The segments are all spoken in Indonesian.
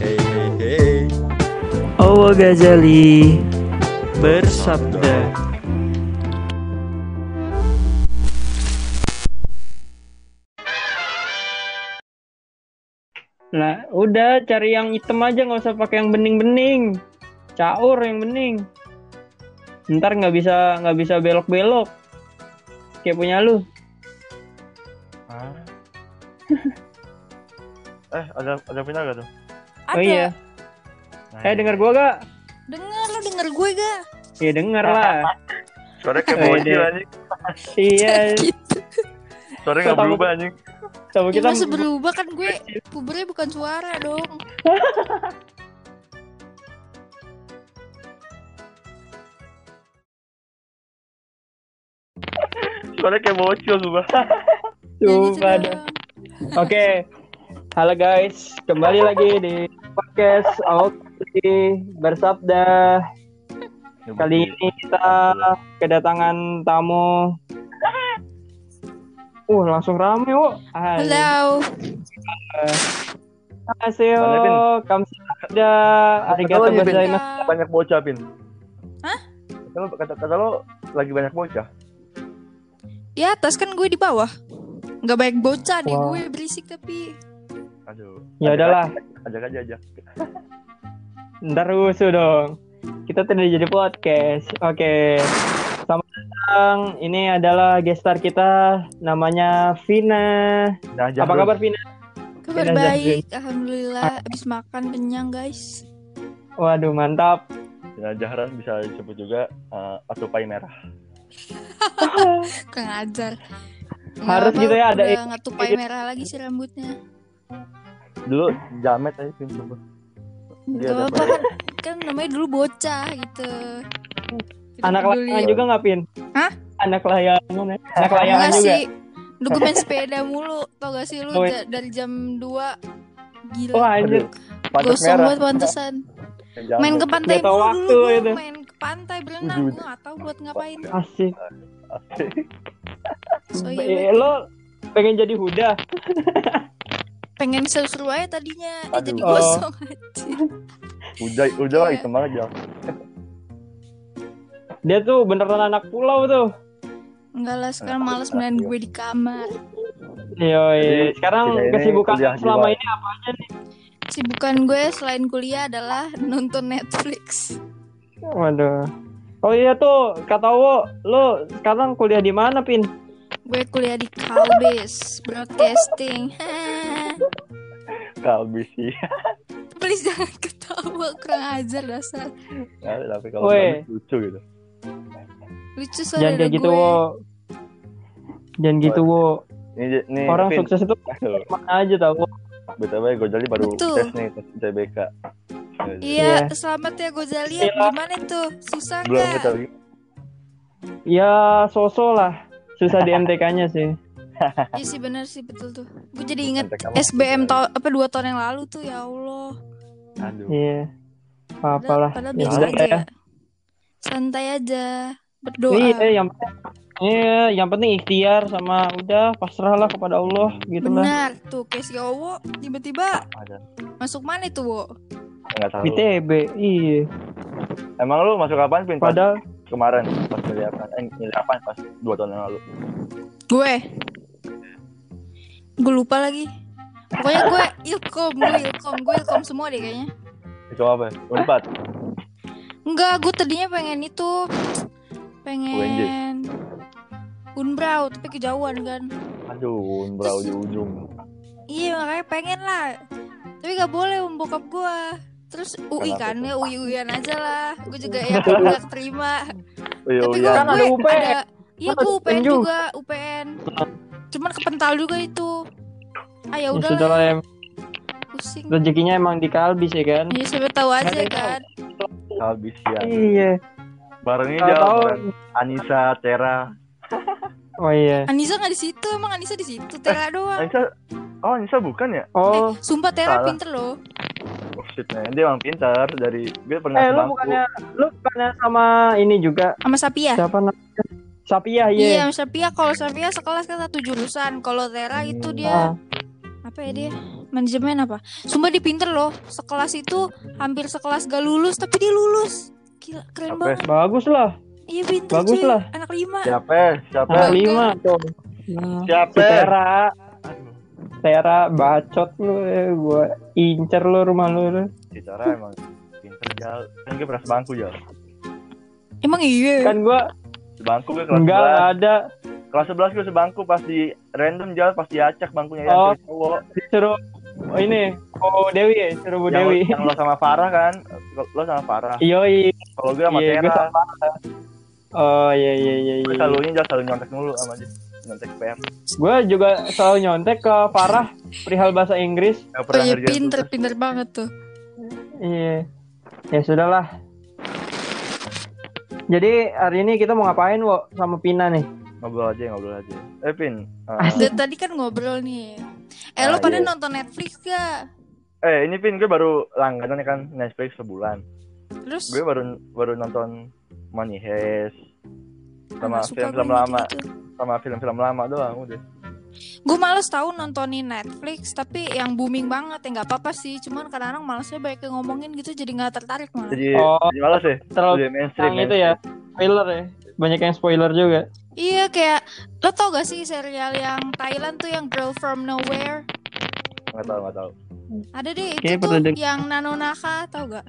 Hey hey hey Owo Ghazali bersabda. Nah, udah cari yang hitam aja nggak usah pakai yang bening-bening. Caur yang bening. Ntar nggak bisa nggak bisa belok-belok. Kayak punya lu. Hah? eh ada ada pindah gak tuh? Ada. Oh iya. Nah, Eh denger gua gak? Dengar lu denger gue gak? Iya denger lah. Suaranya kayak Oh, bocil iya. anjing. iya. Gitu. Suaranya nggak Tahu. berubah anjing. Sama Ya kita masa berubah kan gue pubernya bukan suara dong. Suaranya kayak bocil sumpah. Ya Sumpah dah. dong. Oke, halo guys, kembali lagi di podcast Aoki bersabda. Kali ini kita kedatangan tamu. Uh, langsung rame, wo. Halo. Mana, kamsahamnida, arigato gozaimasu. banyak bocah pin. Hah? Kata lo, kata, kata lo lagi banyak bocah. Di atas kan gue di bawah. Nggak baik bocah deh Wow. gue berisik tapi. Aduh. Ya Ajak udahlah. aja, Ajak aja ajak. Ntar rusuh dong. Kita tidak jadi podcast. Oke. Selamat datang. Ini adalah gestar kita namanya Vina. Nah, Apa dulu. kabar Vina? Kabar Iya, baik, alhamdulillah. Abis makan kenyang guys. Waduh, mantap. Ya, Jahran bisa disebut juga uh, atupai merah. Kurang ajar. Harus gitu ya, ada Udah nggak tupai merah lagi sih rambutnya. Dulu jamet aja pin sumpah. Iya, Gak apa-apa kan, kan namanya dulu bocah gitu. Anak layangan juga nggak, Pin? Hah? Anak layangan ya? Anak layangan Enggak juga? sih. Lu gue main sepeda mulu. Tau gak sih lu Oh, da- dari jam 2 Gila. Wah, anjir. Pantas Gosong banget pantesan. Main ke pantai waktu dulu. Gua itu. main ke pantai berenang. Wujud. Gue gak tau buat ngapain. Asik. Asik. So, iya, Eh, lo pengen jadi Huda? pengen seru-seru aja tadinya. Eh, Aduh. jadi Oh. gosong aja. Udah udah Iya. hitam banget ya. Dia tuh beneran anak pulau tuh. Enggak lah, sekarang males main gue di kamar. Yoi. Jadi, Sekarang kesibukan selama ini apa aja nih? Sibukan gue selain kuliah adalah nonton Netflix. Waduh. Oh iya tuh, kata Wo, lo sekarang kuliah di mana, Pin? Gue kuliah di Kalbis Broadcasting. Kalbi sih. Please jangan ketawa, kurang ajar dasar. Ya, tapi kalau lucu gitu. Lucu Jangan soalnya kayak gitu. Wo. Jangan gitu, Wo. Ini ini Orang Vin. sukses itu mana aja tau. Wo. BTW Gojali baru Betul. tes nih tes TBK. Iya, Iya. selamat ya Gozali. Iya. Gimana tuh? Susah Belum nggak? kita lagi. Ya, sosok lah. Susah di MTK-nya sih. Iya sih benar sih betul tuh. Gue jadi inget. SBM ta- apa dua tahun yang lalu tuh ya Allah. Aduh. Iya. Padahal, Apalah. padahal Ya biasa udah aja. ya. Santai aja. Berdoa. Iya, yang Iya, yang penting ikhtiar sama udah pasrahlah kepada Allah gitu lah. Benar tuh kayak si Owo tiba-tiba masuk mana itu Wo? Enggak tahu. ITB, iya. Emang lu masuk kapan Pin? Padahal kemarin pas milih apa? Eh, apa pas dua tahun yang lalu? Gue. Gue lupa lagi. Pokoknya gue ilkom, gue ilkom, gue ilkom semua deh kayaknya. Itu apa? Unpad. Enggak, gue tadinya pengen itu pengen Unbrau, tapi kejauhan kan. Aduh, unbrau di ujung. Iya makanya pengen lah. Tapi gak boleh membokap gue. Terus UI Kenapa kan ya UI UIan aja lah. Gue juga ya gak terima. Tapi gue Kan ada UPN. ada Iya Kan gue UPN UPN juga UPN. Cuman kepental juga itu. Ah ya ya udah lah lah, em. pusing. rezekinya emang di Kalbis ya kan. Ya siapa tahu aja Ada yang kan. Habis ya. Iya. Bareng ini Tahu jauh. tahu. Anissa, Tera. Oh iya. Anissa nggak di situ, emang Anissa di situ. Tera doang. Anissa, oh Anissa bukan ya? Oh, Eh, sumpah Tera salah. pinter loh. Oh shit, man. dia emang pintar dari gue pernah eh lu bukannya lu bukannya sama ini juga Sama Sapia. siapa namanya? Sapia Iya, iya. sama Sapia. Kalau Sapia sekelas kan satu jurusan. Kalau Tera itu dia Ah, apa ya dia? manajemen apa sumpah dia pinter loh sekelas itu hampir sekelas gak lulus tapi dia lulus gila keren Siapa? banget Bagus lah. iya pinter Bagus cuy. lah. anak lima Siapa? Siapa? Anak lima tuh. Nah, Siapa? si Tera, Aduh, Tera bacot lu, eh. gua incer lu rumah lu. lu. si Tara emang pinter jal. Kan gue pernah sebangku jal. emang iya Kan gua Sebangku gue kelas enggak 11. nggak ada Kelas 11 gue sebangku pas di random jal pas diacak bangkunya yang Oh. cewek cowok. disuruh oh, ini oh Dewi ya, suruh Bu Yang, Dewi. lo- yang lo sama Farah kan? Lo sama Farah. Yoi. Kalau gue sama Iya, gua Tera. Oh iya iya iya Gue iya. selalu ini jal selalu nyontek mulu sama dia. Nyontek PR. Gue juga selalu nyontek ke Farah perihal bahasa Inggris. Oh iya pinter pinter banget tuh Iya. Ya sudahlah. Jadi hari ini kita mau ngapain, Wo? Sama Pina nih. Ngobrol aja, ngobrol aja. Eh, Pin. eh. Dan tadi kan ngobrol nih eh lo Ah, pada iya. nonton Netflix gak eh, ini Pin, gue baru langganan kan Netflix sebulan. terus Gue baru baru nonton Money Heist sama nggak suka film-film lama, sama film-film lama doang udah. Gue males tahu nontonin Netflix tapi yang booming banget ya nggak apa-apa sih cuman kadang-kadang malesnya banyak yang ngomongin gitu jadi nggak tertarik malah Jadi, Oh. jadi malas ya. Terlalu Udah mainstream. yang itu ya. Spoiler ya. Banyak yang spoiler juga. iya kayak lo tau gak sih serial yang Thailand tuh yang Girl from Nowhere Enggak tahu, enggak tahu. ada deh itu Kayaknya tuh yang Nanonaka tau gak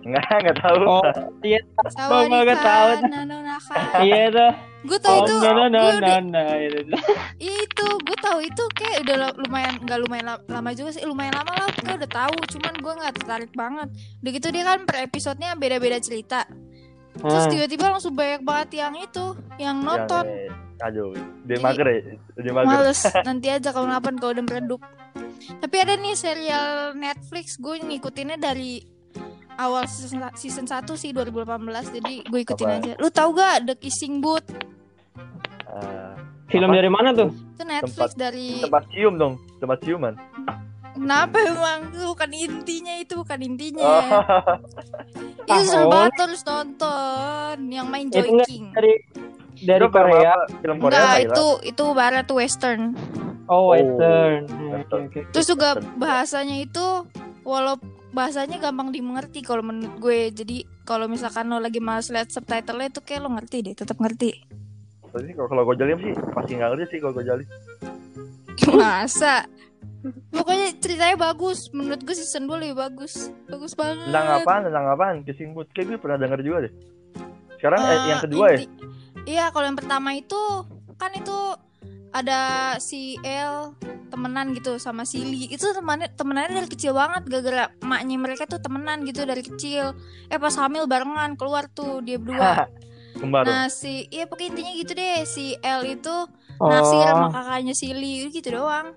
Enggak, enggak tahu. Oh, iya. Oh, tahu. Sawadika Nanonaka Iya tuh. gue tau Oh, itu no, no, no, gue no, no. Itu. Iya itu, gue tahu itu kayak udah lumayan nggak lumayan la- lama juga sih, lumayan lama lah. Kayak udah tahu, cuman gue nggak tertarik banget. Udah gitu dia kan per episodenya beda-beda cerita. Terus Ah. tiba-tiba langsung banyak banget yang itu, yang nonton. Aduh, dia Jadi- mager ya. Dia mager. Males, nanti aja kalau kapan kalau udah meredup. Tapi ada nih serial Netflix, gue ngikutinnya dari awal season, season 1 sih 2018 jadi gue ikutin Apa? aja. Lu tahu gak The Kissing Booth? Eh, Film Apa? dari mana tuh? Itu Netflix dari tempat cium dong, tempat ciuman. Kenapa emang itu bukan intinya itu bukan intinya. Oh, Itu seru banget terus nonton yang main Itu Joy enggak King. dari dari Itu film Korea. Film Korea Enggak, itu itu barat tuh western. Oh, western. Oh, Oke, oke. Terus juga Western. bahasanya itu walau bahasanya gampang dimengerti kalau menurut gue. Jadi kalau misalkan lo lagi males lihat subtitle-nya itu kayak lo ngerti deh, tetap ngerti. Tapi kalau kalau gue jalim sih pasti nggak ngerti sih kalau gue jalim. Masa? Pokoknya ceritanya bagus. Menurut gue season 2 lebih bagus. Bagus banget. Tentang apaan? Tentang apaan? Kissing Booth. Kayak gue pernah denger juga deh. Sekarang eh, Eh, yang kedua ya? inti- Iya, kalau yang pertama itu kan itu ada si El temenan gitu sama si Lee. Itu temannya temenannya dari kecil banget gara-gara emaknya mereka tuh temenan gitu dari kecil. Eh pas hamil barengan keluar tuh dia berdua. Nah, si iya pokoknya intinya gitu deh. Si El itu naksir sama Oh, kakaknya si Lee gitu doang.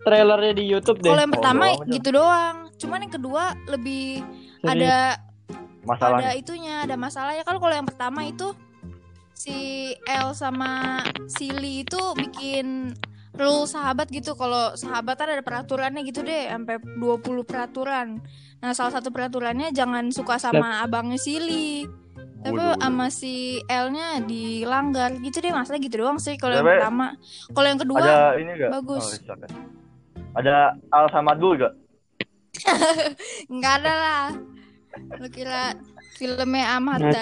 trailernya di YouTube deh. Kalau yang Oh, pertama doang aja. gitu doang. Cuman yang kedua lebih Serius. ada Masalahnya. ada itunya ada masalahnya kan kalau yang pertama itu si El sama si Lee itu bikin rule sahabat gitu kalau sahabatan ada peraturannya gitu deh sampai 20 peraturan nah salah satu peraturannya jangan suka sama abangnya si Lee tapi Waduh. sama si L-nya dilanggar gitu deh masalah gitu doang sih kalau yang pertama kalau yang kedua Ada ini gak? bagus. Oh? Ada Al Samadul gak? nggak ada lah lu kira filmnya Ahmad lu.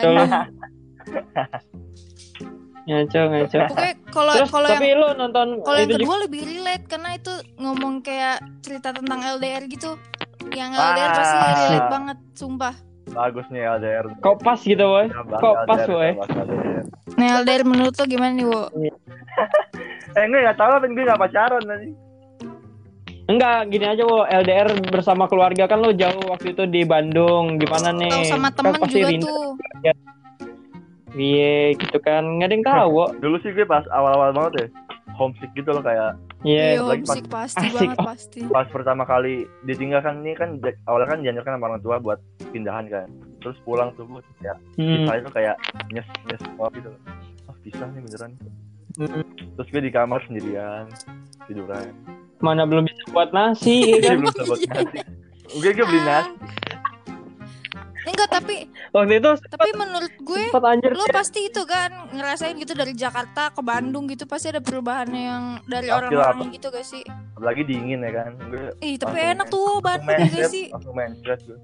Ngaco, ngaco. pokoknya kalau kalau yang tapi lu nonton Kalau yang itu kedua lebih relate karena itu ngomong kayak cerita tentang LDR gitu. Yang Ah. LDR pasti relate banget, sumpah. Bagus nih LDR. juga- kok pas gitu, boy? Kita bahas Kok pas, kita bahas LDR. Nah, LDR menurut lo gimana nih, Wo? Eh enggak gak tau kan gue gak pacaran tadi. Enggak, gini aja, wo. LDR bersama keluarga kan lo jauh waktu itu di Bandung. Gimana nih? Tahu sama Kan temen juga rindu. tuh. Iya, gitu kan. Nggak ada yang tahu, wo. Dulu sih gue pas awal-awal banget ya homesick gitu loh kayak Iya. Iya, lagi pas- homesick pasti Asik. banget pasti. pas pertama kali ditinggalkan ini kan awalnya kan dianjurkan sama orang tua buat pindahan kan terus pulang tuh gue kayak Hmm. tuh kayak nyes nyes oh, gitu oh pisah nih beneran Hmm. terus gue di kamar sendirian tiduran Mana belum bisa buat nasi, ya Gue kan? belum sempat nasi gue gue beli nasi enggak tapi Waktu itu tapi menurut gue anjir. lo pasti itu kan ngerasain gitu dari Jakarta ke Bandung gitu pasti ada perubahan yang dari orang-orang gitu gak sih Apalagi dingin ya kan. Gue ih tapi enak tuh Bandung ya gak sih langsung mindset gue.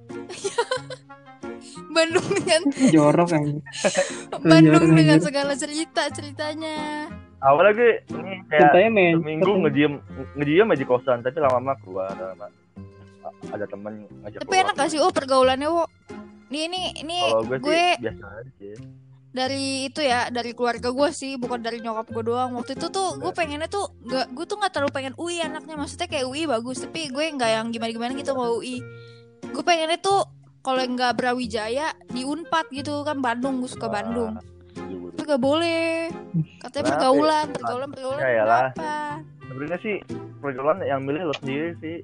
Bandung dengan jorok anjir. Bandung dengan segala cerita ceritanya Awalnya gue ini kayak seminggu ngediem ngediem aja di kosan tapi lama-lama keluar lama ada temen ngajak tapi enak gak sih oh pergaulannya wo ini ini ini kalau gue, gue sih biasa aja sih. dari itu ya dari keluarga gue sih bukan dari nyokap gue doang. Waktu itu tuh gue pengennya tuh nggak gue tuh nggak terlalu pengen UI anaknya. Maksudnya kayak UI bagus tapi gue nggak yang gimana gimana gitu mau UI. Gue pengennya tuh kalau nggak Brawijaya di Unpad gitu kan Bandung gue suka Bandung. Dulu. tapi gak boleh. Katanya Kenapa pergaulan ya? pergaulan pergaulan. Ya apa sebenarnya sih pergaulan yang milih lo sendiri sih.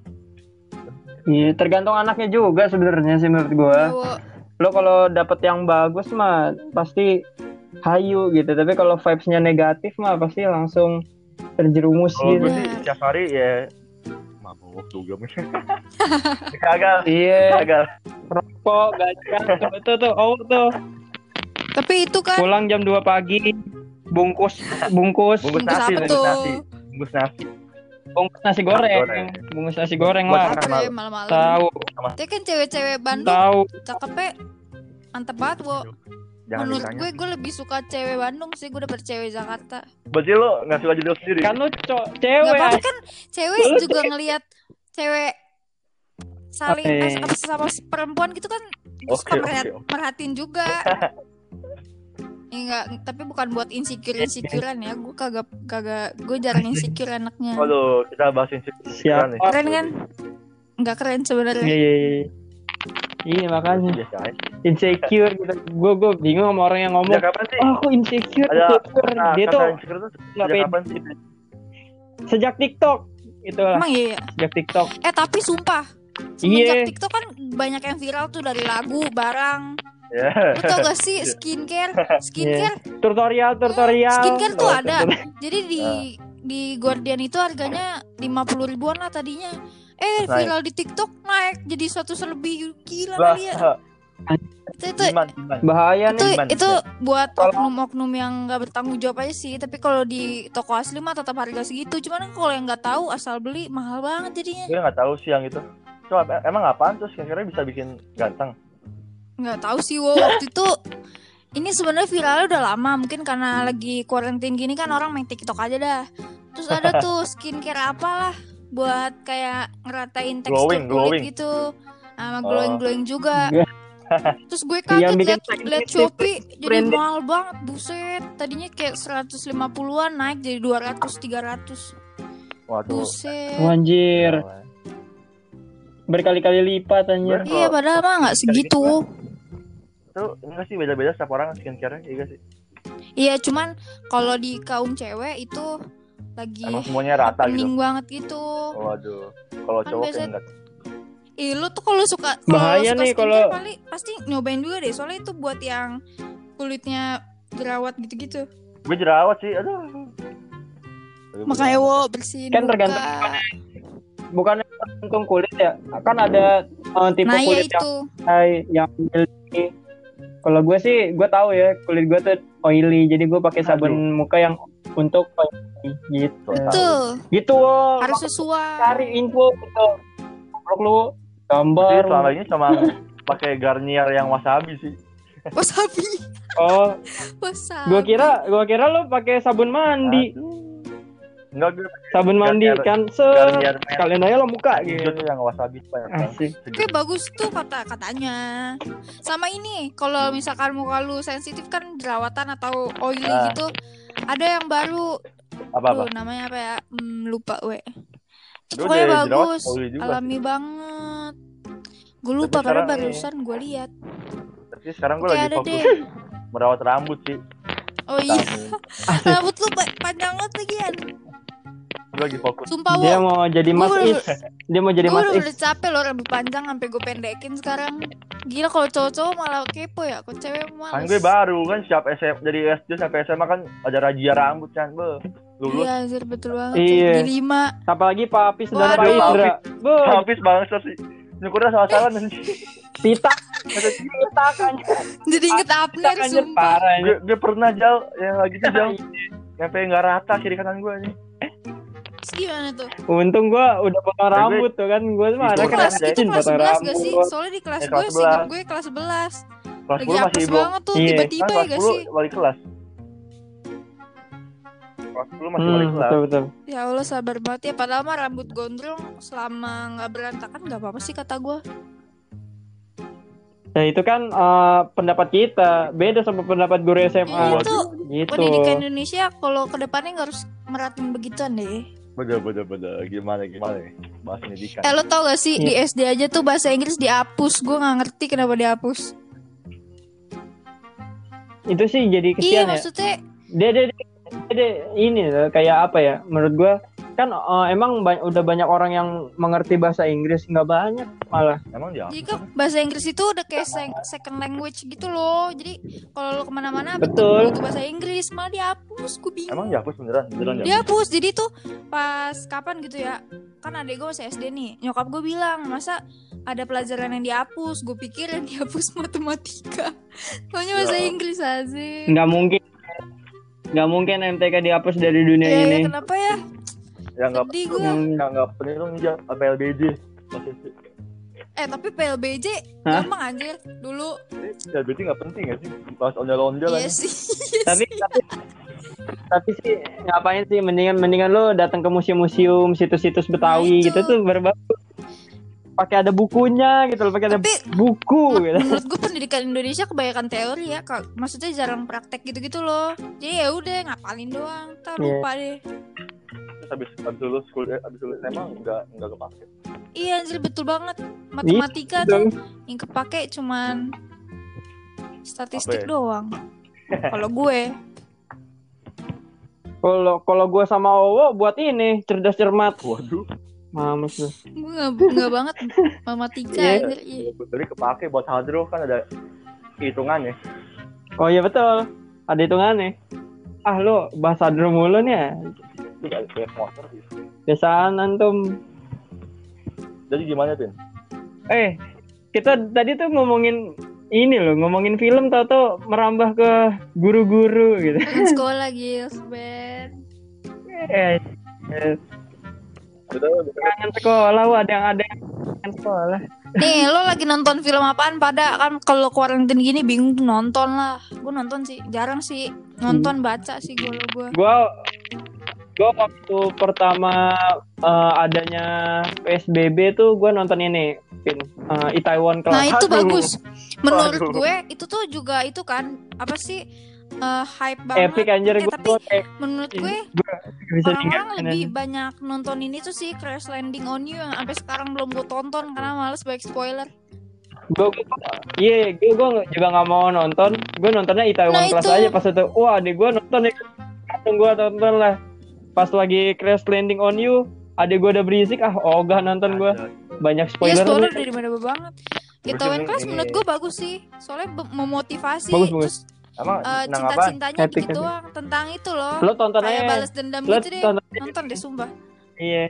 Iya, tergantung anaknya juga sebenarnya sih menurut gua. Yo, Lo kalau dapet yang bagus mah pasti hayu gitu, tapi kalau vibes-nya negatif mah pasti langsung terjerumus kalau gitu. gue sih setiap hari ya mabuk juga kagak Iya, kagak rokok, gajian, tuh, tuh, tuh, oh tuh. tapi itu kan Pulang jam 2 pagi, bungkus, bungkus, bungkus bungkus nasi apa bungkus tuh? Nasi bungkus nasi bungkus nasi goreng, goreng. bungkus nasi goreng Buat lah. apa malam-malam. Tahu, tapi kan cewek-cewek Bandung. Tahu. cakepnya mantep banget wo jangan menurut ditanya. gue gue lebih suka cewek Bandung sih. Gue dapet cewek Jakarta. Berarti lo nggak suka jadi lo sendiri? Kan lu co- Gak cewek. apa-apa kan cewek Lu juga ngelihat cewek saling apa sama perempuan gitu kan gue suka oke. merhatiin juga enggak, tapi bukan buat insecure insecurean ya. Gue kagak kagak gue jarang insecure anaknya. Waduh, kita bahasin Siapa? nih. Keren kan? Enggak keren Iya, sebenarnya. iya, iya. Iya makanya Biasa aja. insecure gitu. Gue gue bingung sama orang yang ngomong. Sejak kapan sih? Oh, aku insecure, Ada insecure. Nah, Dia tuh insecure nggak sejak pede. kapan sih? sejak TikTok itu lah, Emang iya. ya? sejak TikTok. Eh tapi sumpah. Semenjak Iya. TikTok kan banyak yang viral tuh dari lagu, barang. Ya. Lu tau gak sih skincare? Skincare Tutorial, tutorial. Skincare tuh Oh, ada. tutorial. Jadi di di Guardian itu harganya 50 ribuan lah tadinya. Eh Naik. viral di TikTok naik jadi 100 lebih gila Lah, kali ya. Itu itu Iman, iman. Bahaya itu, nih. Itu buat Kalau- oknum-oknum yang nggak bertanggung jawab aja sih. Tapi kalau di toko asli mah tetap harga segitu. Cuman kan kalau yang nggak tahu asal beli mahal banget jadinya. Gue nggak tahu sih yang itu. Coba emang apaan tuh skincare bisa bikin ganteng? Nggak tahu sih wo waktu itu. Ini sebenarnya viralnya udah lama. Mungkin karena lagi quarantine gini kan orang main TikTok aja dah. Terus ada tuh skincare apalah buat kayak ngeratain tekstur Glowing, kulit glowing. gitu. Sama Oh. glowing glowing juga. Iya. Terus gue Yang kaget liat, liat Shopee jadi branding. mahal banget buset. Tadinya kayak 150-an naik jadi 200 300. Waduh. Buset. Anjir, berkali-kali lipat anjir. Iya padahal mah nggak segitu. Itu enggak sih beda-beda setiap orang skincare-nya, iya sih? Iya cuman kalau di kaum cewek itu lagi Emang semuanya rata gitu. pening banget gitu. Waduh. Kalau Kan cowok biasa- enggak. Ih lu tuh kalau suka kalau Bahaya suka nih kalau- pasti nyobain juga deh soalnya itu buat yang kulitnya jerawat gitu-gitu. Gue jerawat sih, aduh. Aduh, Makanya wo bersihin Kan tergantung Bukannya tergantung kulit ya? Kan ada eh, tipe Nah ya kulit yang itu. oily, yang oily. Kalau gue sih, gue tahu ya kulit gue tuh oily, jadi gue pakai sabun muka yang untuk oily gitu. Tuh Gitu, wo. harus sesuai. cari info gitu. Goblok lu gambar. Jadi selama ini cuma pakai Garnier yang wasabi sih. Wasabi. Oh, Wasabi. gua kira gua kira lu pakai sabun mandi. Aduh. Enggak gue Sabun mandi Garnier- kan se Garnier kalian aja lo muka gitu. tuh yang wasabi. Asik. Oke bagus tuh kata katanya. Sama ini kalau misalkan muka lu sensitif kan jerawatan atau oily Ah. gitu. Ada yang baru, Apa apa? Duh, namanya apa ya? Hmm, lupa we. Itu Gue pokoknya jerawat bagus, oily juga alami banget. Gue lupa Tapi karena sekarang ini- barusan gue lihat. Tapi sekarang gue lagi ada fokus deh. merawat rambut sih. Oh iya, rambut lu pa- panjang banget lagian. Gue lagi fokus. Sumpah Dia wo, mau jadi Mas Is. Dia mau jadi gue Mas udah, Is. udah capek loh rambut panjang sampai gue pendekin sekarang. Gila kalau cowok-cowok malah kepo ya, kalau cewek malas. Kan gue baru kan siap SM dari SD sampai SMA kan ada razia rambut kan. Be. Lulus Iya, anjir betul banget. Iya. Di lima. Apalagi Pak Apis dan. Pak Indra. Bu, habis banget sih. Nyukurnya salah-salah nanti. Tita Ketakan. Jadi inget Abner sumpah. gue, gue pernah jal yang lagi tuh jal nyampe nggak rata kiri kanan gue nih Terus gimana tuh? Untung gua udah potong gue- rambut tuh kan. Gua mah Itu ada Itu kelas, itu kelas potong 11 gak rambut. sih? Soalnya di kelas Eh, gue, 11. gue kelas 11 kelas Lagi 10 masih apes banget tuh, Iya. tiba-tiba ya kelas gak 10 sih? wali kelas kelas 10 masih wali Hmm, kelas betul betul. Ya Allah sabar banget ya Padahal mah rambut gondrong selama gak berantakan gak apa-apa sih kata gue Nah itu kan eh, pendapat kita beda sama pendapat guru SMA. Iya tuh Gitu. pendidikan Indonesia kalau ke depannya gak harus meratin begituan deh bener bener bener gimana gimana nih bahas pendidikan Eh lo tau gak sih Iya. di SD aja tuh bahasa Inggris dihapus Gue gak ngerti kenapa dihapus Itu sih jadi Iya kesian ya. maksudnya Dia, dia, dia, dia ini loh, kayak apa ya? Menurut gua kan eh, emang ba- udah banyak orang yang mengerti bahasa Inggris nggak banyak malah. emang dia Jadi kan bahasa Inggris itu udah kayak sec- second language gitu loh. Jadi kalau lo ke mana-mana Betul. butuh bahasa Inggris Malah dihapus Gue bingung. Emang dihapus beneran? Beneran dihapus? Dihapus. Jadi tuh pas kapan gitu ya kan adek gue masih SD nih. Nyokap gue bilang masa ada pelajaran yang dihapus? Gue pikir yang dihapus matematika. Soalnya bahasa Ya. Inggris aja Nggak mungkin. Nggak mungkin MTK dihapus dari dunia ya, ini. ya, kenapa ya yang nggak sedih gue Yang- nggak penting dong dia apa LBJ Masih SD. eh tapi PLBJ Hah? gampang aja dulu. LBJ nggak penting ya sih? Bahas ondel-ondel iya aja. sih. Tapi tapi tapi sih ngapain sih? Mendingan mendingan lo datang ke museum-museum situs-situs Betawi Nah, itu. gitu tuh berbagus. Pakai ada bukunya gitu loh pakai ada buku gitu. menurut gue pendidikan Indonesia kebanyakan teori ya Kak. maksudnya jarang praktek gitu-gitu loh. Jadi ya udah ngapalin doang? Ntar Iya. lupa deh. terus habis habis lulus kuliah habis lulus emang nggak nggak kepake. Iya anjir betul banget. Matematika tuh yang kepake cuman statistik Apa ya? doang. Kalau gue. Kalau kalau gue sama Owo buat ini cerdas cermat. Waduh. Mamus tuh gue nggak nggak banget matematika Iya. anjir. iya. jadi kepake buat hadro kan ada hitungannya. Oh iya betul. Ada hitungannya. Ah lo bahasa dulu mulu nih ya itu kayak motor sih biasaan antum jadi gimana Tin? Eh kita tadi tuh ngomongin ini loh ngomongin film tau tau merambah ke guru-guru gitu. Sekolah Gils Ben. Eh, eh, kangen sekolah wah ada yang ada yang kangen sekolah. Nih lo lagi nonton film apaan? Pada kan kalau kuarantin gini bingung tuh nonton lah. Gue nonton sih jarang sih. Nonton baca sih gue lo gue gua gua waktu pertama eh, adanya PSBB tuh gua nonton ini Pin, eh, Itaewon Class nah itu Aduh, bagus. Menurut Waduh. gue itu tuh juga itu kan apa sih eh, hype banget. Epic anjir Eh, gua, tapi kayak menurut gue bisa orang-orang lebih banyak nonton ini tuh sih Crash Landing on You yang sampai sekarang belum gue tonton karena males banyak spoiler. gua- iya gua, gua juga nggak mau nonton. Gua nontonnya Itaewon Nah, Class itu. aja pas itu. Wah adik gua nonton langsung gua tonton lah pas lagi Crash Landing on You adik gua udah berisik ah ogah nonton gua banyak Iya spoiler spoiler nih. dari mana banget. Ini- Class menurut gue bagus sih, soalnya memotivasi. Bagus, bagus. Terus emang eh, cinta-cintanya Epic, gitu epic. doang tentang itu loh. lo tonton Kayak aja balas dendam lo gitu deh. tonton Nonton deh sumpah. iya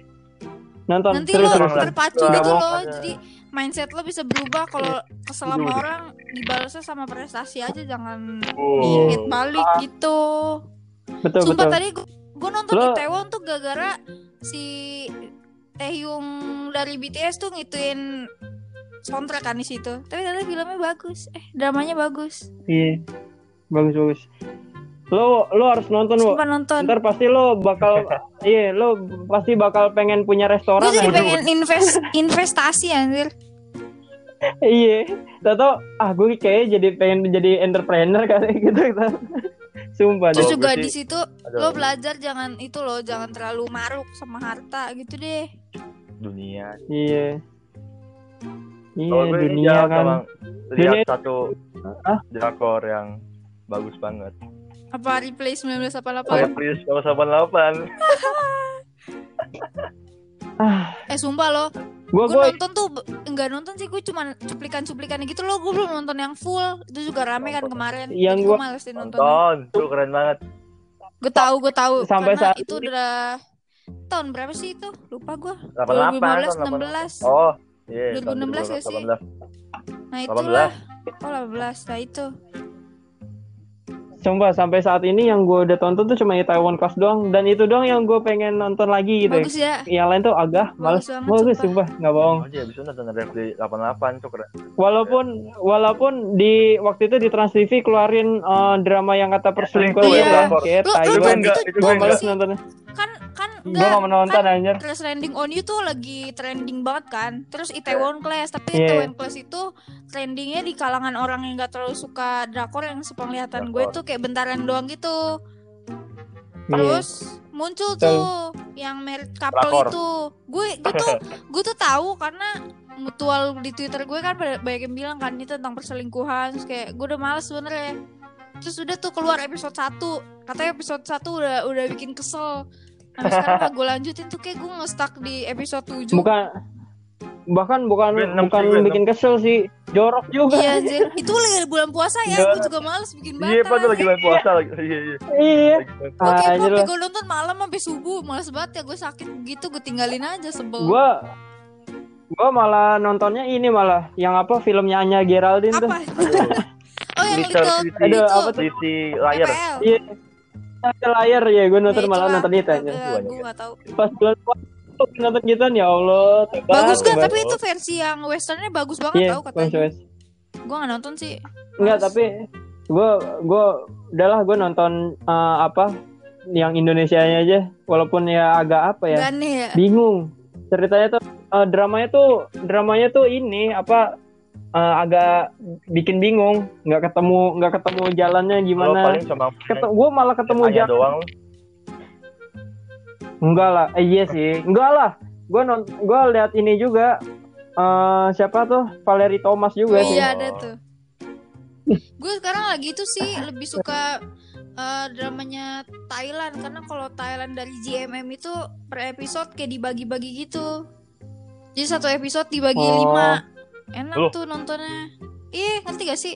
nonton Nanti terus lo terus terpacu Nggak gitu loh. ada. Jadi mindset lo bisa berubah kalau kesel sama orang dibalasnya sama prestasi aja jangan Oh. di-hate balik gitu. betul Sumpah betul tadi gua, gua nonton Lo- Itaewon tuh gara-gara si Taehyung dari BTS tuh ngituin soundtrack kan di situ. Tapi ternyata filmnya bagus. Eh, dramanya bagus. Iya. Bagus bagus. Lo lo harus nonton lo. Nonton. Ntar pasti lo bakal iya lo pasti bakal pengen punya Gue restoran jadi aja. pengen invest investasi anjir. iya. Tahu ah gue kayaknya jadi pengen jadi entrepreneur kali gitu. gitu. Sumpah Terus juga di situ lo belajar jangan itu loh, jangan terlalu maruk sama harta gitu deh. dunia Iya. Iya dunia kan. lihat Dunia- satu Hah? drakor yang bagus banget. Apa replay 1988? Oh, please, kalau 88. Eh sumpah lo, Gue gue nonton tuh be- nggak nonton sih gue cuman cuplikan-cuplikan gitu loh gue belum nonton yang full itu juga rame kan kemarin Yang gua- gue males nonton Nonton, tuh keren banget. gue tahu gue tahu Sampai karena saat itu udah tahun berapa sih itu lupa gue 88, 2015 tahun 16 Oh, iya. 2016 ya sih? 2018. Nah itulah. 18. Oh 18. Nah itu. Sumpah sampai saat ini yang gue udah tonton tuh cuma Itaewon Class doang dan itu doang yang gue pengen nonton lagi gitu. Bagus ya. Yang lain tuh agak males. Bagus Bagus sumpah. nggak bohong. Oh iya, bisa nonton Refli 88 tuh keren. Walaupun walaupun di waktu itu di Trans TV keluarin eh, drama yang kata perselingkuhan Itu Iya. tai lu Itu itu itu Gue enggak. males sih. nontonnya. Kan Gue gak mau nonton kan anjir. Crash Landing on You tuh lagi trending banget kan. Terus Itaewon Class, tapi Iya. Itaewon Class itu trendingnya di kalangan orang yang gak terlalu suka drakor yang sepenglihatan gue tuh kayak bentaran doang gitu. Iya. Terus muncul tuh yang merit couple Drakor. itu. Gue gue tuh gue tuh tahu karena mutual di Twitter gue kan banyak yang bilang kan ini tentang perselingkuhan. Terus kayak gue udah males sebenernya. Terus udah tuh keluar episode 1 Katanya episode 1 udah udah bikin kesel. Nah, sekarang gak gue lanjutin tuh kayak gue nge-stuck di episode 7. Bukan bahkan bukan Gue enam bukan gue enam. bikin kesel sih, jorok juga. Iya anjir. Itu lagi bulan puasa ya. Iya. Gue juga males bikin Iya, Pak tuh lagi batal. main puasa lagi. Iya, iya. Iya. Lagi Gue kayak Anjir lah. gue nonton malam sampai subuh. Males banget ya gue sakit gitu. Gue tinggalin aja sebel. Gua gua malah nontonnya ini malah yang apa filmnya Anya Geraldine tuh. Apa? oh yang Little Little, City. Aduh, itu. apa tuh? Sisi layar. PPL. Iya. Anya layar ya, gue nonton Ya, malah nonton itu aja. Gue gak tahu. Pas bulan puasa nonton gitu ya Allah. Bagus kan? Tapi itu versi yang westernnya bagus banget Iya, tau katanya. Gue gak nonton sih. Enggak, tapi gue gue udahlah gue nonton eh, apa yang Indonesianya aja walaupun ya agak apa ya Gak aneh ya. bingung ceritanya tuh eh, dramanya tuh dramanya tuh ini apa eh, agak bikin bingung nggak ketemu nggak ketemu jalannya Lo gimana paling cuma gue malah ketemu jalan doang. enggak lah eh, iya sih enggak lah gue non gue lihat ini juga eh siapa tuh Valerie Thomas Oh, juga sih iya ada tuh. gue sekarang lagi itu sih lebih suka eh, dramanya Thailand karena kalau Thailand dari JMM itu per episode kayak dibagi-bagi gitu. Jadi satu episode dibagi Oh. lima. Enak Loh. tuh nontonnya. Iya, ngerti gak sih?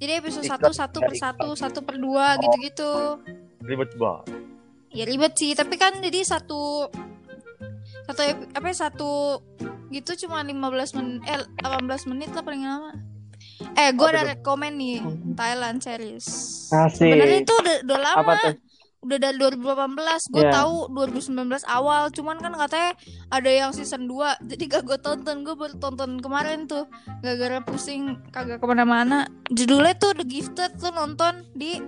Jadi episode satu satu per satu, satu per dua gitu-gitu. Ribet banget. Ya ribet sih, tapi kan jadi satu satu apa ya, satu gitu cuma 15 menit eh 18 menit lah paling lama. Eh, gue ada rekomen nih Thailand series. Asik. Sebenarnya itu udah, udah lama. apa tuh Udah dari 2018. Gue Iya. tahu 2019 awal, cuman kan katanya ada yang season 2 Jadi gak gue tonton. Gue baru tonton kemarin tuh. Gara-gara pusing kagak ke mana-mana. Judulnya tuh The Gifted tuh nonton di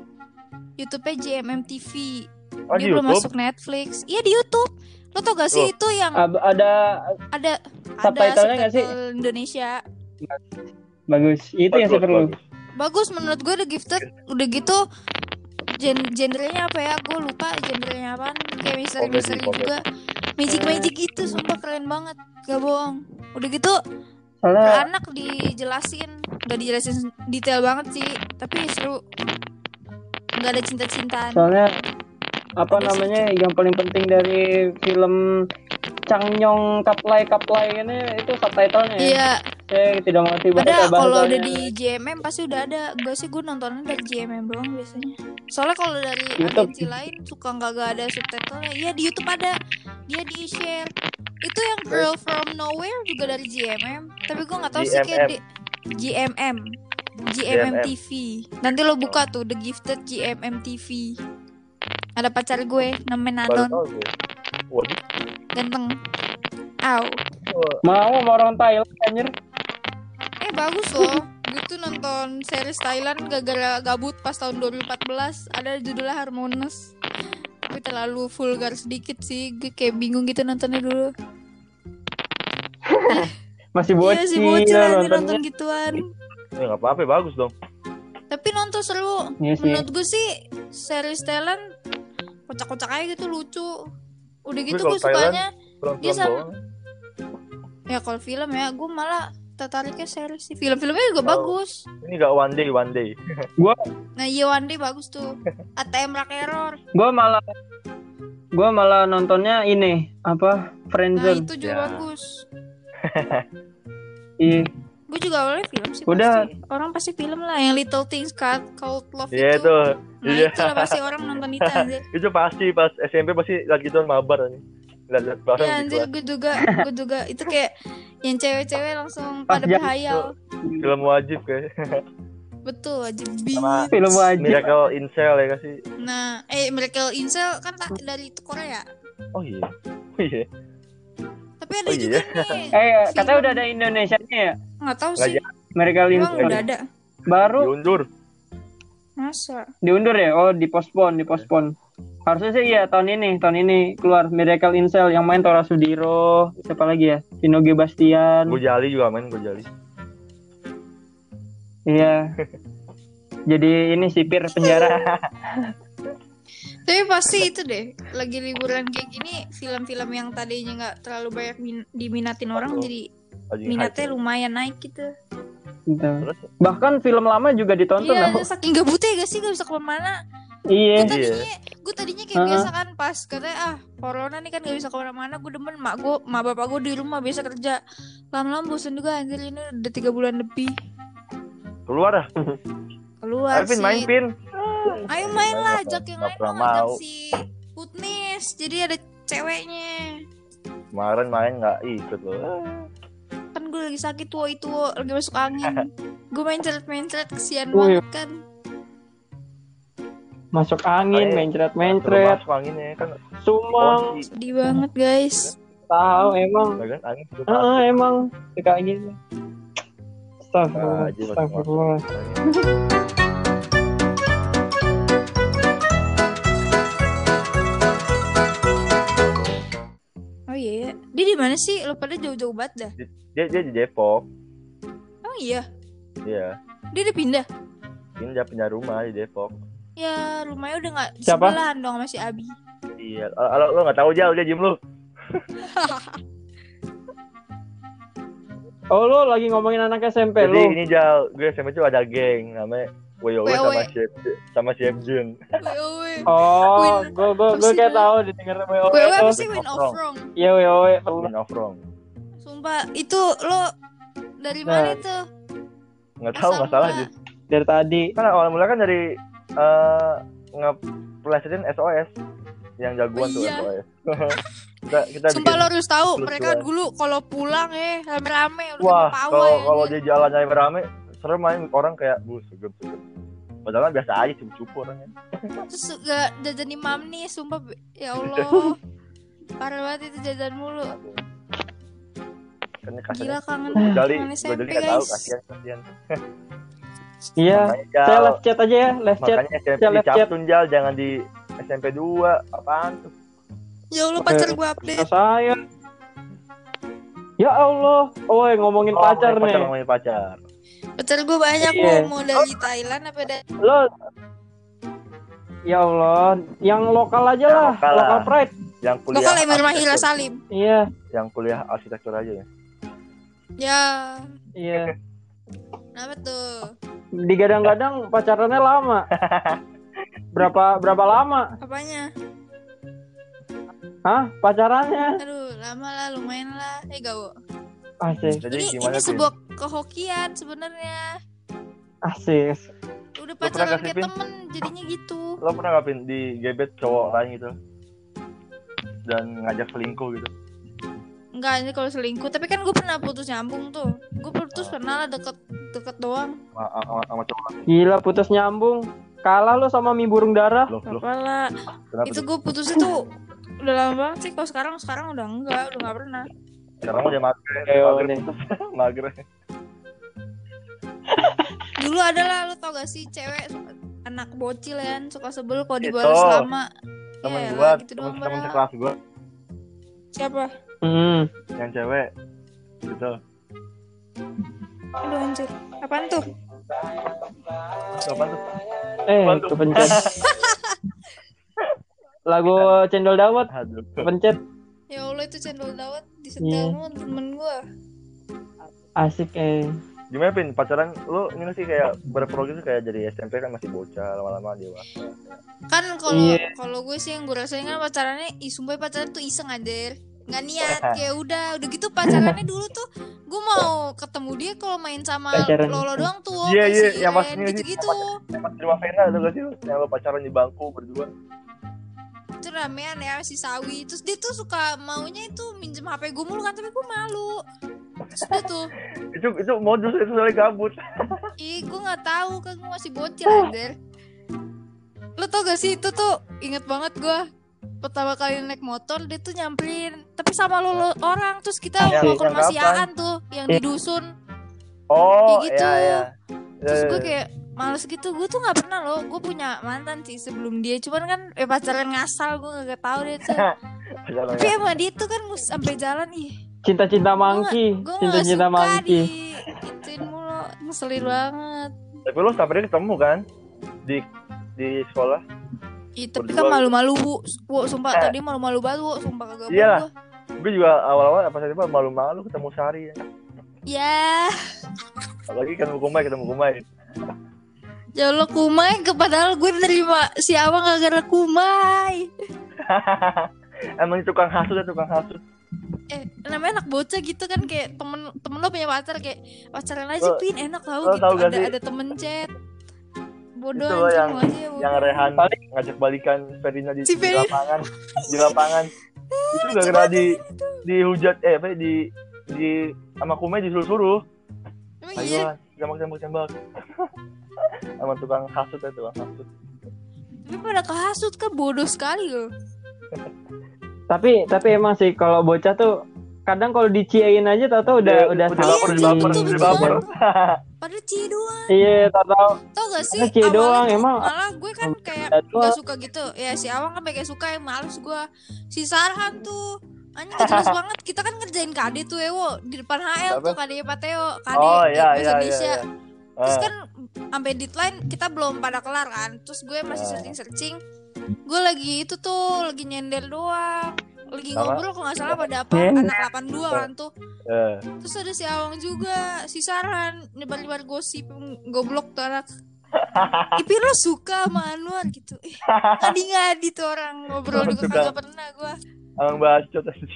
YouTube-nya JMM TV. Oh, Dia di belum YouTube? masuk Netflix. Iya di YouTube. Lo tau gak sih Loh. itu yang Ab- ada ada Subtitlenya nggak sih? Indonesia. bagus itu yang saya Bagus, perlu bagus. Bagus menurut gue The Gifted. Udah gitu gen genrenya apa ya? Gue lupa genrenya apa. Kayak misteri-misteri Komedi, juga. Magic-magic gitu sumpah keren banget. Gak bohong. Udah gitu soalnya anak dijelasin, gak dijelasin detail banget sih, tapi seru. Gak ada cinta-cintaan. soalnya apa Ada sih, namanya yang paling penting dari film Changyong Kaplai Kaplai ini itu subtitlenya ya. Iya, Saya tidak mengerti bahasa ada kalau udah di JMM pasti udah ada. Gue sih gue nontonnya dari JMM doang biasanya. Soalnya kalau dari YouTube. agensi lain suka nggak nggak ada subtitlenya. Iya di YouTube ada, dia di share. Itu yang Girl from Nowhere juga dari JMM. Tapi gue nggak tahu sih kayak di. GMM GMM. TV. Nanti lo buka tuh The Gifted GMM TV. Ada pacar gue namanya Nanon. Waduh. ganteng. Aw. mau sama orang Thailand anjir Eh bagus loh. Gue tuh nonton series Thailand gara-gara gabut pas tahun 2014. Ada judulnya Harmonious. Tapi terlalu vulgar sedikit sih. Gue kayak bingung gitu nontonnya dulu. masih Iya bocil sih bocil aja nontonnya. nonton gituan. Ya nggak apa-apa, bagus dong. Tapi nonton seru. Iya. Menurut gue sih series Thailand kocak-kocak aja gitu lucu. Udah gitu gue sukanya Dia sama- doang. ya kalau film ya gue malah tertariknya series sih. Film-filmnya juga Oh. bagus. Ini nggak one day, one day. Nah, iya One Day bagus tuh. ATM Rak Error. gue malah gue malah nontonnya ini apa Nah, Friendzone itu juga Ya. bagus. Iya. Gue juga awalnya film sih Udah. pasti. Orang pasti film lah yang Little Things Called Love Iya itu. itu. Nah, Iya. itu lah pasti orang nonton itu anjir. itu pasti pas SMP pasti lagi gitu mabar nih. Lihat-lihat bahasa Iya anjir gue juga gue juga itu kayak yang cewek-cewek langsung Pas pada jam berhayal Film wajib kayak. betul wajib Sama- Film wajib. Miracle Incel ya kasih. nah eh Miracle Incel kan tak dari itu Korea Oh iya. Oh iya. Tapi ada Oh, juga iya? nih Eh, katanya udah ada Indonesianya ya? nggak tahu sih emang Incel. udah ada Baru Diundur. masa diundur ya? Oh, dipospon, dipospon. Harusnya sih iya tahun ini, tahun ini keluar Miracle Incel yang main Tora Sudiro, siapa lagi ya? Vino G. Bastian. Gojali juga main Gojali. Iya. Jadi ini sipir penjara. tapi pasti itu deh lagi liburan kayak gini film-film yang tadinya nggak terlalu banyak min- diminatin orang Betul. jadi Lagi minatnya hype. lumayan naik gitu Gitu. Terus Bahkan film lama juga ditonton. iya tau. saking gabutnya gak sih gak bisa ke mana-mana Iya. gue tadinya gue tadinya kayak biasa kan pas katanya ah corona nih kan gak bisa ke mana-mana gue demen mak gue mak bapak gue di rumah biasa kerja lama-lama bosan juga anjir ini udah tiga bulan lebih keluar dah. keluar Alvin sih main pin. Ayo main lah ajak yang lain dong ajak mau. si Putnis jadi ada ceweknya Kemarin main nggak ikut loh. kan gue lagi sakit tuh itu lagi masuk angin gue main ceret main ceret kesian banget kan Masuk angin, Ayo. mencret Terus mencret, masuk anginnya kan. sumang. Oh, sedih banget guys Tahu emang. kan angin itu Heeh, emang gini. Nah, Astagfirullah. Astagfirullah. iya ya. dia di mana sih lo pada jauh-jauh banget dah Dia dia di Depok. oh iya Iya. dia udah pindah Ini dia punya rumah di Depok. Ya rumahnya udah nggak sebelahan dong sama si Abi. Iya. Kalau lo nggak tahu jauh dia diem lu. Oh lu lagi ngomongin anak SMP Jadi lu. ini jauh. Gue SMP tuh ada geng namanya WoW WoW. sama Chef sama Chef Jun. Oh, gue gue gue kayak tahu didengar WO Wewe apa sih win of wrong? Iya WO. Win of wrong. Sumpah itu lo dari Nah. mana itu? Nggak tahu masalah mula. sih. Dari tadi. Kan awal mula kan dari eh nge-playsetin SOS yang jagoan Oh, tuh iya. SOS. kita kita Sumpah lo harus tahu mereka gua- dulu kalau pulang eh rame-rame udah Wah, kalau pawai kalau aja. di jalannya rame serem main orang kayak bu sugem sugem. Padahal mah biasa aja cupu-cupu orangnya. Terus gak jajan imam nih sumpah ya Allah. Parah banget itu jajan mulu. Kan Gila kasarnya kangen Gali, kangen gue SMP jadi nggak tahu kasihan kasihan. Iya. Saya live chat aja ya, live chat. makanya SMP Saya live chat. Captun Jal jangan di SMP 2 apaan tuh? Ya Allah pacar gue update. Kata saya. Ya Allah. Oh, ngomongin Oh, pacar ngomongin nih. pacar, ngomongin pacar. Pacar gue banyak Iya. mau mau dari Thailand apa dari Lo Ya Allah, yang lokal aja Yang lah, lokal lah. lokal pride. Yang kuliah lokal Emir arsitektur. Salim. Iya, Yang kuliah arsitektur aja ya. Ya, iya. kenapa tuh? Digadang-gadang pacarannya lama. Berapa berapa lama? Apanya? Hah? Pacarannya? Aduh, lama lah, lumayan lah. Eh, gawo. Asik, Jadi Ini gimana ini Pin? sebuah kehokian sebenarnya. asik. Udah pacaran kayak Pin? temen, jadinya gitu. Lo pernah nggak Pin di gebet cowok lain gitu? Dan ngajak selingkuh gitu. Enggak, ini kalau selingkuh. Tapi kan gue pernah putus nyambung tuh. Gue putus pernah lah deket deket doang. Sama, sama, sama cowok. Gila putus nyambung. Kalah lo sama mie burung darah. Loh, loh. Apa lah? Kenapa Itu tuh? gue putus itu udah lama banget sih. Kalau sekarang sekarang udah enggak, udah nggak pernah. Sekarang udah mager. Ayo Mager. nih. Mager. Dulu ada lah, lu tau gak sih cewek anak bocil ya suka sebel kalau dibalas lama. Temen Ya, gua, gitu temen, temen sekelas gua Siapa? Hmm. yang cewek gitu. Aduh anjir. Apaan tuh? Apaan tuh? Eh, Apaan tuh? kepencet. Lagu cendol dawet, Aduh. kepencet. Ya Allah itu cendol dawet Iya. disetel mulu temen gue. Asik eh. Gimana Pin? Pacaran lu ini sih kayak berprogres kayak dari SMP kan masih bocah lama-lama dewasa. Kan kalau Iya. kalau gue sih yang gue rasain kan pacarannya, ih sumpah pacaran tuh iseng anjir. Nggak niat, kayak udah, udah gitu pacarannya dulu tuh gue mau ketemu dia kalau main sama Pacaran. Lolo doang tuh. Iya, kayak iya, yang pas Ren, ini sih, gitu-gitu. Pas di Vena ada gak sih yang lo pacaran di bangku berdua? Ramean ya si Sawi. Terus dia tuh suka maunya itu minjem HP gue mulu kan, tapi gue malu. Terus udah tuh itu itu modus itu soalnya gabut Ih, gue nggak tahu kan gue masih bocil anjir. Lo tau gak sih itu tuh inget banget gue pertama kali naik motor dia tuh nyamperin tapi sama lo, lo orang terus kita mau ke rumah tuh yang di dusun oh Kayak gitu. iya iya terus Iya, gue iya. kayak males gitu. Gue tuh nggak pernah loh. Gue punya mantan sih sebelum dia. Cuman kan eh pacaran ngasal gue gak tahu dia tuh. Pacaran tapi ya. emang dia tuh kan mus- sampai jalan ih. Cinta-cinta mangki, cinta-cinta mangki. di ituin mulu. Ngeselin banget. Tapi lo sampai dia ketemu kan? Di di sekolah? Ih, tapi Berdua. kan malu-malu bu, Bu, sumpah Eh. tadi malu-malu banget bu, sumpah kagak Iya. gua. gue juga awal-awal apa tadi malu-malu ketemu Sari. Ya. Ya, apalagi ketemu Kumai ketemu Kumai ya Allah kumai, ke- padahal gue nerima si Awang gak gara kumai. emang itu tukang hasut ya tukang hasut Eh, namanya anak bocah gitu kan kayak temen temen lo punya pacar kayak pacaran aja Lo- pin enak tau gitu gak ada sih? ada temen chat. Bodoh Itu anjing yang- aja. yang Rehan Paling- ngajak balikan Ferina di, Si di lapangan di lapangan itu gak kena di dihujat eh apa di di sama Kumai disuruh-suruh Emang ayo iya, tembak tembak tembak sama tukang hasut ya tukang hasut tapi pada kehasut kan bodoh sekali loh. Tapi tapi emang sih kalau bocah tuh kadang kalau diciain aja tau-tau udah Iya, udah udah salah baper, Iya, udah baper, udah baper. Padahal cie doang. Iya, tau-tau Tau gak sih? Cie doang, tuh emang. Malah gue kan kayak gak suka gitu. Ya si Awang kan kayak suka yang males gue. Si Sarhan tuh Anjing gak jelas banget Kita kan ngerjain KD tuh Ewo Di depan HL tuh KD Pateo KD oh eh, iya bahasa iya iya Indonesia iya. Terus Ah, kan sampai deadline kita belum pada kelar kan Terus gue masih Ah. searching-searching Gue lagi itu tuh Lagi nyender doang Lagi Sama? ngobrol kalau gak salah pada apa. Anak 82 kan tuh eh. Terus ada si Awang juga, si Sarhan nyebar-nyebar gosip goblok tuh anak. Ipi lo suka sama Anwar gitu. Eh, ngadi-ngadi tuh orang ngobrol juga kagak pernah gua. Abang bacot aja.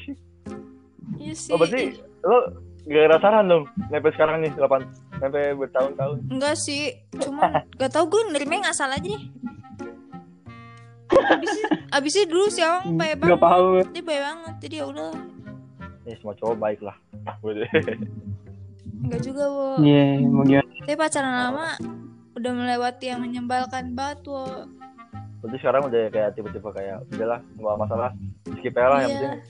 Iya sih. Oh berarti lo gak ngerasaran dong sampai sekarang nih 8 sampai bertahun-tahun. enggak sih, cuman gak tau gue nerimanya nggak salah aja deh. Abisnya, abisnya dulu si Awang baik banget, paham. dia baik banget, jadi ya udah. Nih semua cowok baik lah. Udah. Enggak juga, wo. Iya, mau gimana? Tapi pacaran lama udah melewati yang menyebalkan banget, wo. Berarti sekarang udah kayak tipe-tipe kayak udahlah nggak masalah skip aja lah yang Iya. penting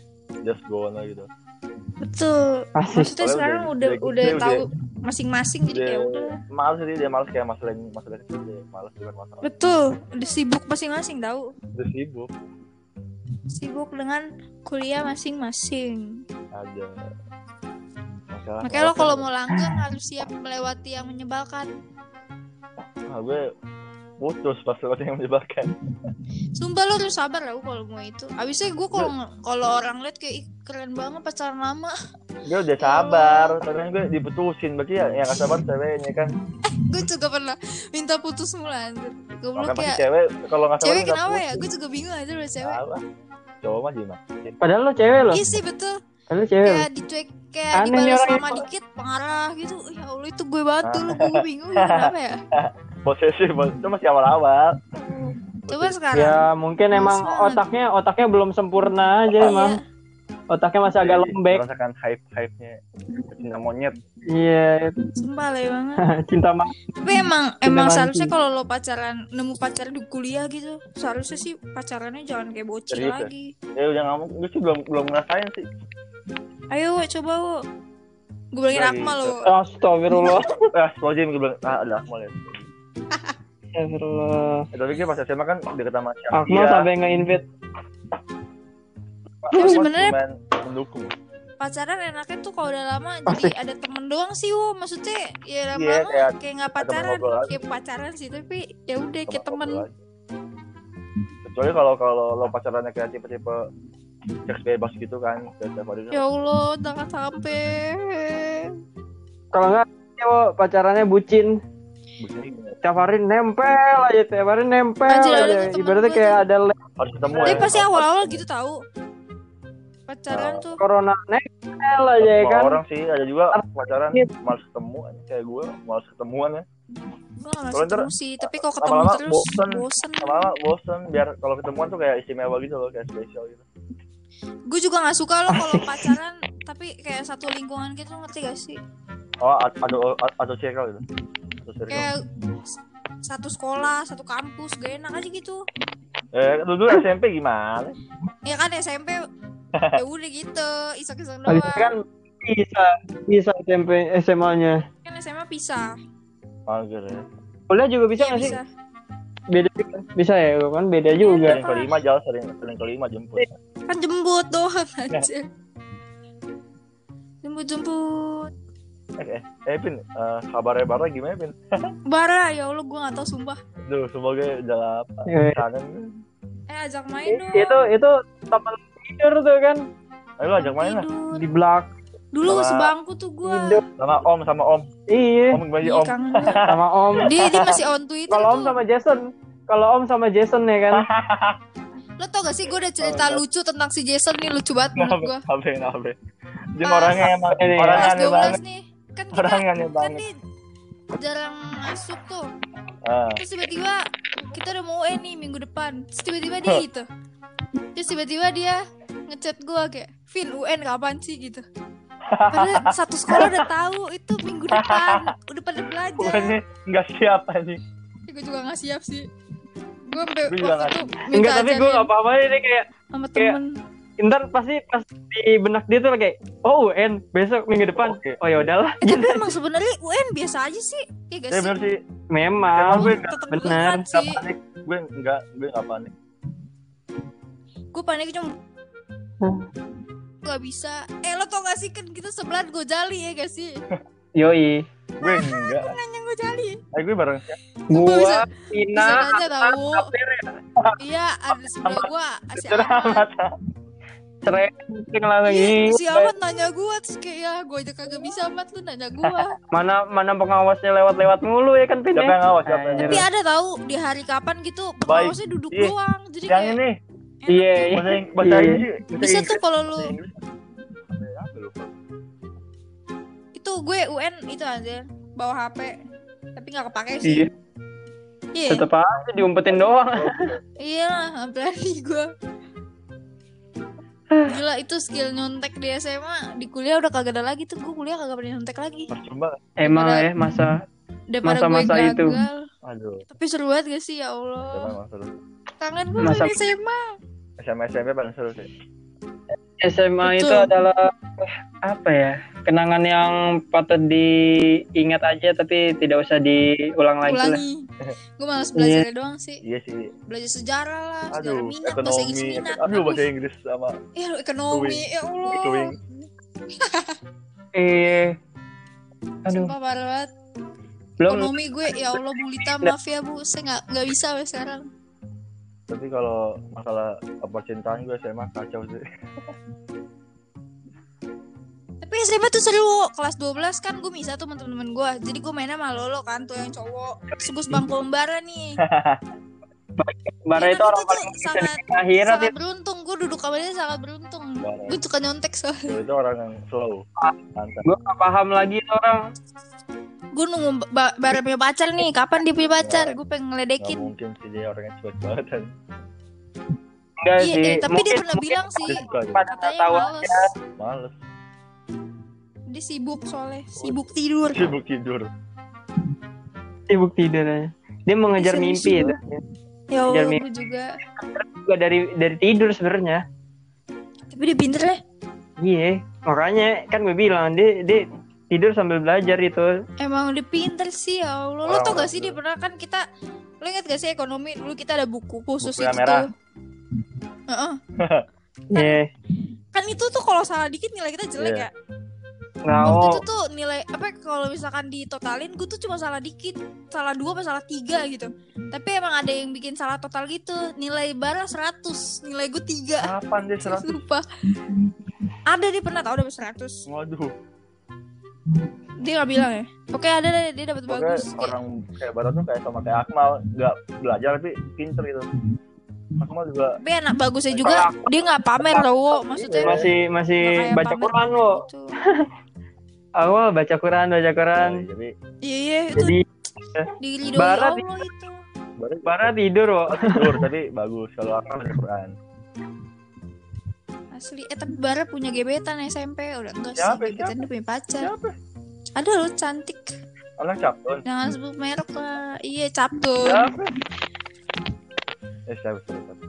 just go on gitu. Betul. Asik. Maksudnya Soalnya sekarang udah- udah udah- udah udah- tahu masing-masing jadi Udah ya udah. males sih dia males kayak masalah masalah kecil dia males bukan masalah. Betul, udah sibuk masing-masing tahu. Udah sibuk Sibuk dengan kuliah masing-masing. ada masalah. Makanya lo kalau mau langgeng harus siap melewati yang menyebalkan. ah, gue putus pas lewat yang menyebalkan. Sumpah lo harus sabar lah kalau mau itu. Abisnya gue kalau kalau orang lihat kayak "Ih, keren banget pacaran lama. Gue udah sabar, tapi kan gue diputusin berarti ya yang gak sabar ceweknya kan. gue juga pernah minta putus mula anjir. Pasti ya. cewek kalau gak sabar Cewek nggak kenapa ya? Gue juga bingung aja sama cewek. Salah. Cowok mah gimana? Padahal lo cewek lo. Iya sih betul. Padahal lo cewek lo. Kayak dicuek kayak dibalas itu. dikit pengarah gitu. Ya Allah itu gue banget dulu gue bingung kenapa ya? Posesif, itu masih awal-awal. Coba sekarang. Ya mungkin emang banget. otaknya otaknya belum sempurna aja Iya. emang. Otaknya masih agak Jadi, lembek. Merasakan hype-hype-nya cinta monyet. Iya, Sumpah lah banget. cinta mah. Tapi emang emang mancing. seharusnya kalau lo pacaran nemu pacar di kuliah gitu, seharusnya sih pacarannya jangan kayak bocil Serius ya? lagi. Ya udah ngomong, gue sih belum belum ngerasain sih. Ayo wo, coba wo. Gue bilangin Akmal lo. Astagfirullah. Ah, Sprojim gue bilang, ah udah Akmal ya. Astagfirullah. Eh, tapi kan pas SMA kan deket sama siapa? Akmal sampai nge-invite. Tapi sebenarnya- mendukung. Pacaran enaknya tuh kalau udah lama jadi ada temen doang sih wo. Maksudnya ya Iya, lama-lama kayak kayak nggak pacaran, kayak pacaran sih tapi ya udah kayak temen. Kecuali kalau kalau lo pacarannya kayak tipe-tipe seks bebas gitu kan, Ya Allah, jangan sampai. Kalau enggak ya, wo, pacarannya bucin. Tiap hari nempel aja, tiap hari nempel Anjir, ada aja. Ibaratnya kayak tuh. ada lab harus ketemu Tapi ya. pasti awal-awal gitu tahu. Pacaran Nah. tuh. corona nempel aja ya kan. orang sih ada juga pacaran Iya. males ketemu kayak gue males ketemuan ya Gue gak ntar ketemu sih, tapi kalau ketemu lama-lama terus bosen. bosen. lama-lama bosen biar kalau ketemuan tuh kayak istimewa gitu loh kayak spesial gitu gue juga nggak suka lo kalau pacaran tapi kayak satu lingkungan gitu ngerti gak sih Oh, ada ada circle itu. Kayak satu sekolah satu kampus gak enak aja gitu Eh, dulu SMP gimana? ya kan SMP ya udah gitu iseng-iseng Habis doang kan bisa bisa SMP SMA-nya. kan SMA pisah Mager ya. Kuliah juga bisa Iya, nggak sih? bisa Beda juga. Bisa ya, kan beda juga. Sering kelima jauh, sering sering kelima jemput. kan jemput doang aja jemput jemput Eh, eh, eh Pin, eh, kabarnya Bara gimana Pin? bara ya allah gue gak tau sumpah Duh, semoga udah apa? Eh, Kangen. eh ajak main dong itu itu teman tidur tuh kan Ayo ajak main lah. di belak dulu Sama- sebangku tuh gue. Sama Om, sama Om. Iya, Om gimana sih Ih, Om? sama Om. dia dia masih on Twitter Kalau Om sama Jason, kalau Om sama Jason ya kan. Lo tau gak sih gue ada cerita Oh, lucu tentang si Jason nih lucu banget menurut gue Ngapain, ngapain? Dia orangnya emang Ini, orangnya aneh banget. 12 nih Kan kita Orangnya aneh kan banget. dia jarang masuk tuh. Ah, Terus tiba-tiba kita udah mau UN nih minggu depan. Terus tiba-tiba dia gitu. Terus tiba-tiba dia ngechat gue kayak Vin UN kapan sih? gitu. Padahal satu sekolah udah tahu itu minggu depan. Udah pada belajar. Bukannya nggak siap anjing. Gue juga gak siap sih. Gue sampai Gue waktu nggak itu Enggak, tapi gue ajarin gak paham aja nih kayak sama kayak- ntar pasti pas di benak dia tuh kayak oh UN besok minggu depan. Oke. Oh ya udahlah. Eh tapi emang sebenarnya UN biasa aja sih Iya gak Ya sih? bener sih, Memang. gue Tetep bener. sih panik. Gue nggak, gue nggak panik. gue panik cuma gak bisa eh lo tau gak sih kan kita sebelah Gojali ya gak sih Yoi. Gue enggak. nanya Gojali Eh, gue bareng bisa Ina, tahu Kapir ya. iya ada sebelah gue si Cerah Cerai lagi. iya, si Ahmad nanya gue terus kayak ya gue aja kagak bisa Ahmad lu nanya gue Mana mana pengawasnya lewat-lewat mulu ya kan Pin Siapa ya? yang ngawas? Siapa yang Anjir. tapi ada tahu di hari kapan gitu pengawasnya duduk Iya. doang jadi Yang kayak ini, Iya, ya. iya. bahasa Iya. Inggris. bahasa bisa tuh kalau lu itu gue UN itu aja bawa HP tapi nggak kepake sih Iya, iya tetep aja diumpetin doang. iya lah berani gue Gila itu skill nyontek di SMA Di kuliah udah kagak ada lagi tuh Gue kuliah kagak pernah nyontek lagi Percuma. Emang ya masa Masa-masa itu. Aduh, Tapi seru banget gak sih ya Allah. Kangen gue Masa- dari SMA SMA SMP paling seru sih. SMA itu Betul. adalah eh, apa ya? Kenangan yang patut diingat aja tapi tidak usah diulang lagi lah. Ulangi Gue malas belajar doang sih Iya sih. Belajar sejarah lah Sejarah Aduh, minat Bahasa Inggris ekonomi. minat Aduh, bahasa Inggris sama Ya lu ekonomi Ya Allah Doing. Eh, aduh, Sumpah parah banget belum Ekonomi gue Ya Allah Bu Lita maaf ya bu Saya gak, nggak bisa sekarang Tapi kalau masalah percintaan gue SMA kacau sih. Tapi SMA tuh seru Kelas 12 kan gue bisa tuh temen-temen gue Jadi gue mainnya sama Lolo kan Tuh yang cowok Terus gue sebangku lembaran nih Bara Iya, itu orang itu paling sangat- akhirat sangat beruntung gue duduk sama dia sangat beruntung gue suka nyontek soalnya itu orang yang slow. Mantap. Gue gak paham lagi orang. Gue nunggu ba bara punya pacar nih kapan dia punya pacar gue pengen Gak ngeledekin mungkin sih dia orangnya cepet banget kan. Enggak iya sih. eh, tapi dia pernah bilang sih Dia suka gitu. pada katanya tahu males. Males. dia sibuk soalnya sibuk tidur Sibuk tidur. sibuk tidur aja. Dia mau ngejar Serius mimpi juga. itu. ya Allah Biar gue juga Juga dari dari tidur sebenarnya. tapi dia pinter ya Iya, makanya kan gue bilang dia dia tidur sambil belajar itu. emang dia pinter sih ya Allah lo tau gak sih dia pernah kan kita lo inget gak sih ekonomi dulu kita ada buku khusus Buku itu merah. tuh Heeh. Iya. kan itu tuh kalau salah dikit nilai kita jelek Iya. ya Nggak waktu itu tuh nilai apa kalau misalkan ditotalin gue tuh cuma salah dikit salah dua apa salah tiga gitu tapi emang ada yang bikin salah total gitu nilai bara 100 nilai gue tiga Kapan dia serah? lupa ada dia pernah tau dapat 100 Waduh. Dia nggak bilang ya oke ada deh dia dapat bagus Kayak- orang kayak Barat tuh kayak sama kayak Akmal. Gak belajar tapi pinter gitu. Akmal juga tapi anak bagusnya juga dia nggak pamer loh maksudnya Iya. Masih masih nggak kayak baca Quran lo. gitu. Awal baca Quran, baca Quran. Jadi iya iya itu Jadi diridoi Barat Allah itu Barat Bara tidur, wo. tidur tapi bagus kalau Akmal baca Quran. Asli. Eh tapi Bara punya gebetan SMP udah enggak sih Siapa? gebetan dia punya pacar. Siapa? Ada loh cantik. Anak capton. Jangan sebut merek lah. Iya Captun. Siapa? Eh siapa siapa? siapa?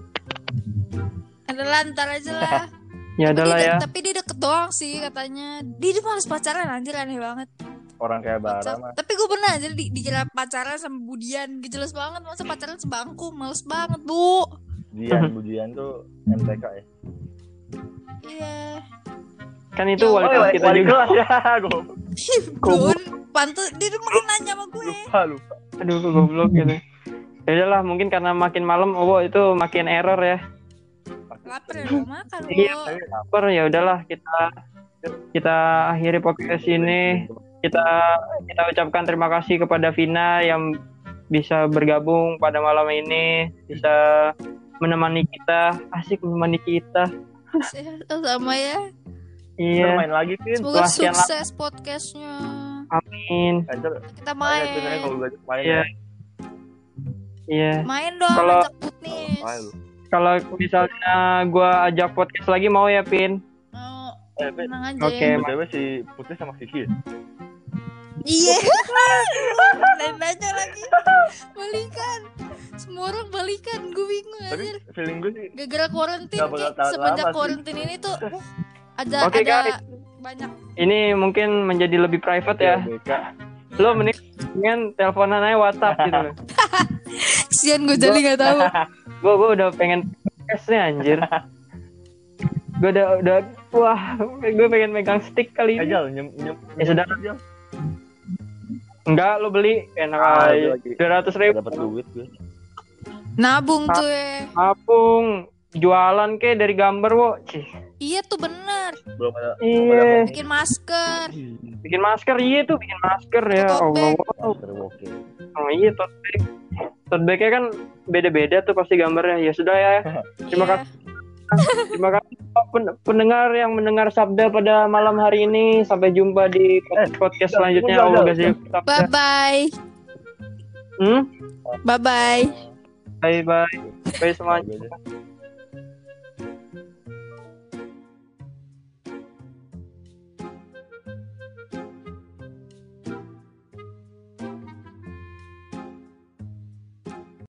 Ada lantar aja lah. Ya Tapi adalah dia- ya. Tapi dia deket doang sih katanya. Dia, dia males pacaran anjir aneh banget. Orang kayak Bara mah. Tapi gue pernah aja di, dikira pacaran sama Budian. Gak jelas banget masa pacaran sebangku. Males banget bu. Dian Budian tuh MTK ya. Iya. Kan itu Ya, wali kelas wali, kita wali juga. kelas ya, gue Dun, pantas dia tuh makin nanya sama gue. lupa lupa. Aduh, goblok gitu. Ya udahlah, mungkin karena makin malam, oh itu makin error ya. Lapar ya mau makan Iya. Lapar ya udahlah kita kita akhiri podcast ini. Kita kita ucapkan terima kasih kepada Vina yang bisa bergabung pada malam ini, bisa menemani kita, asik menemani kita. Sama ya. Iya, main lagi Pin. Semoga Setelah sekian sukses podcastnya. amin. Kita main. Main. kalau gue main Iya. ya. Iya. Main dong Kalau-. Main. Kalau misalnya gua ajak podcast lagi mau ya, Pin? Mau Eh, tenang aja Oke. BTW si Putih sama Kiki ya? Iya. Lain aja lagi. Balikan. Semua orang balikan. Gue bingung Tapi anjir. feeling gue sih Gara-gara tahan semenjak quarantine ini tuh ada Oke, ada guys. banyak Ini mungkin menjadi lebih private ya. BK. Lo mending mendingan teleponan aja WhatsApp gitu loh. Kesian gue jadi nggak tahu. Gue gue udah pengen podcastnya anjir. Gue udah udah wah, gue pengen megang stick kali ini. Ajal nyem nyem. Ya sudah. Enggak, lo beli enak Ah, aja. lagi. Dua ratus ribu. Dapat duit gue. Nabung tuh ya. Apung jualan ke dari gambar wo. Cih. Iya tuh bener. Belum ada. Iya, Bikin masker. bikin masker iya tuh bikin masker ya. Tote Allah. bag. Oke. Oh iya tote bag. Tote bagnya kan beda-beda tuh pasti gambarnya. Ya sudah ya. Terima Iya. kasih. Terima kasih pen- pendengar yang mendengar sabda pada malam hari ini. Sampai jumpa di podcast udah, selanjutnya. Allah kasih Bye bye. Hmm? Bye bye. Bye bye. Bye semuanya.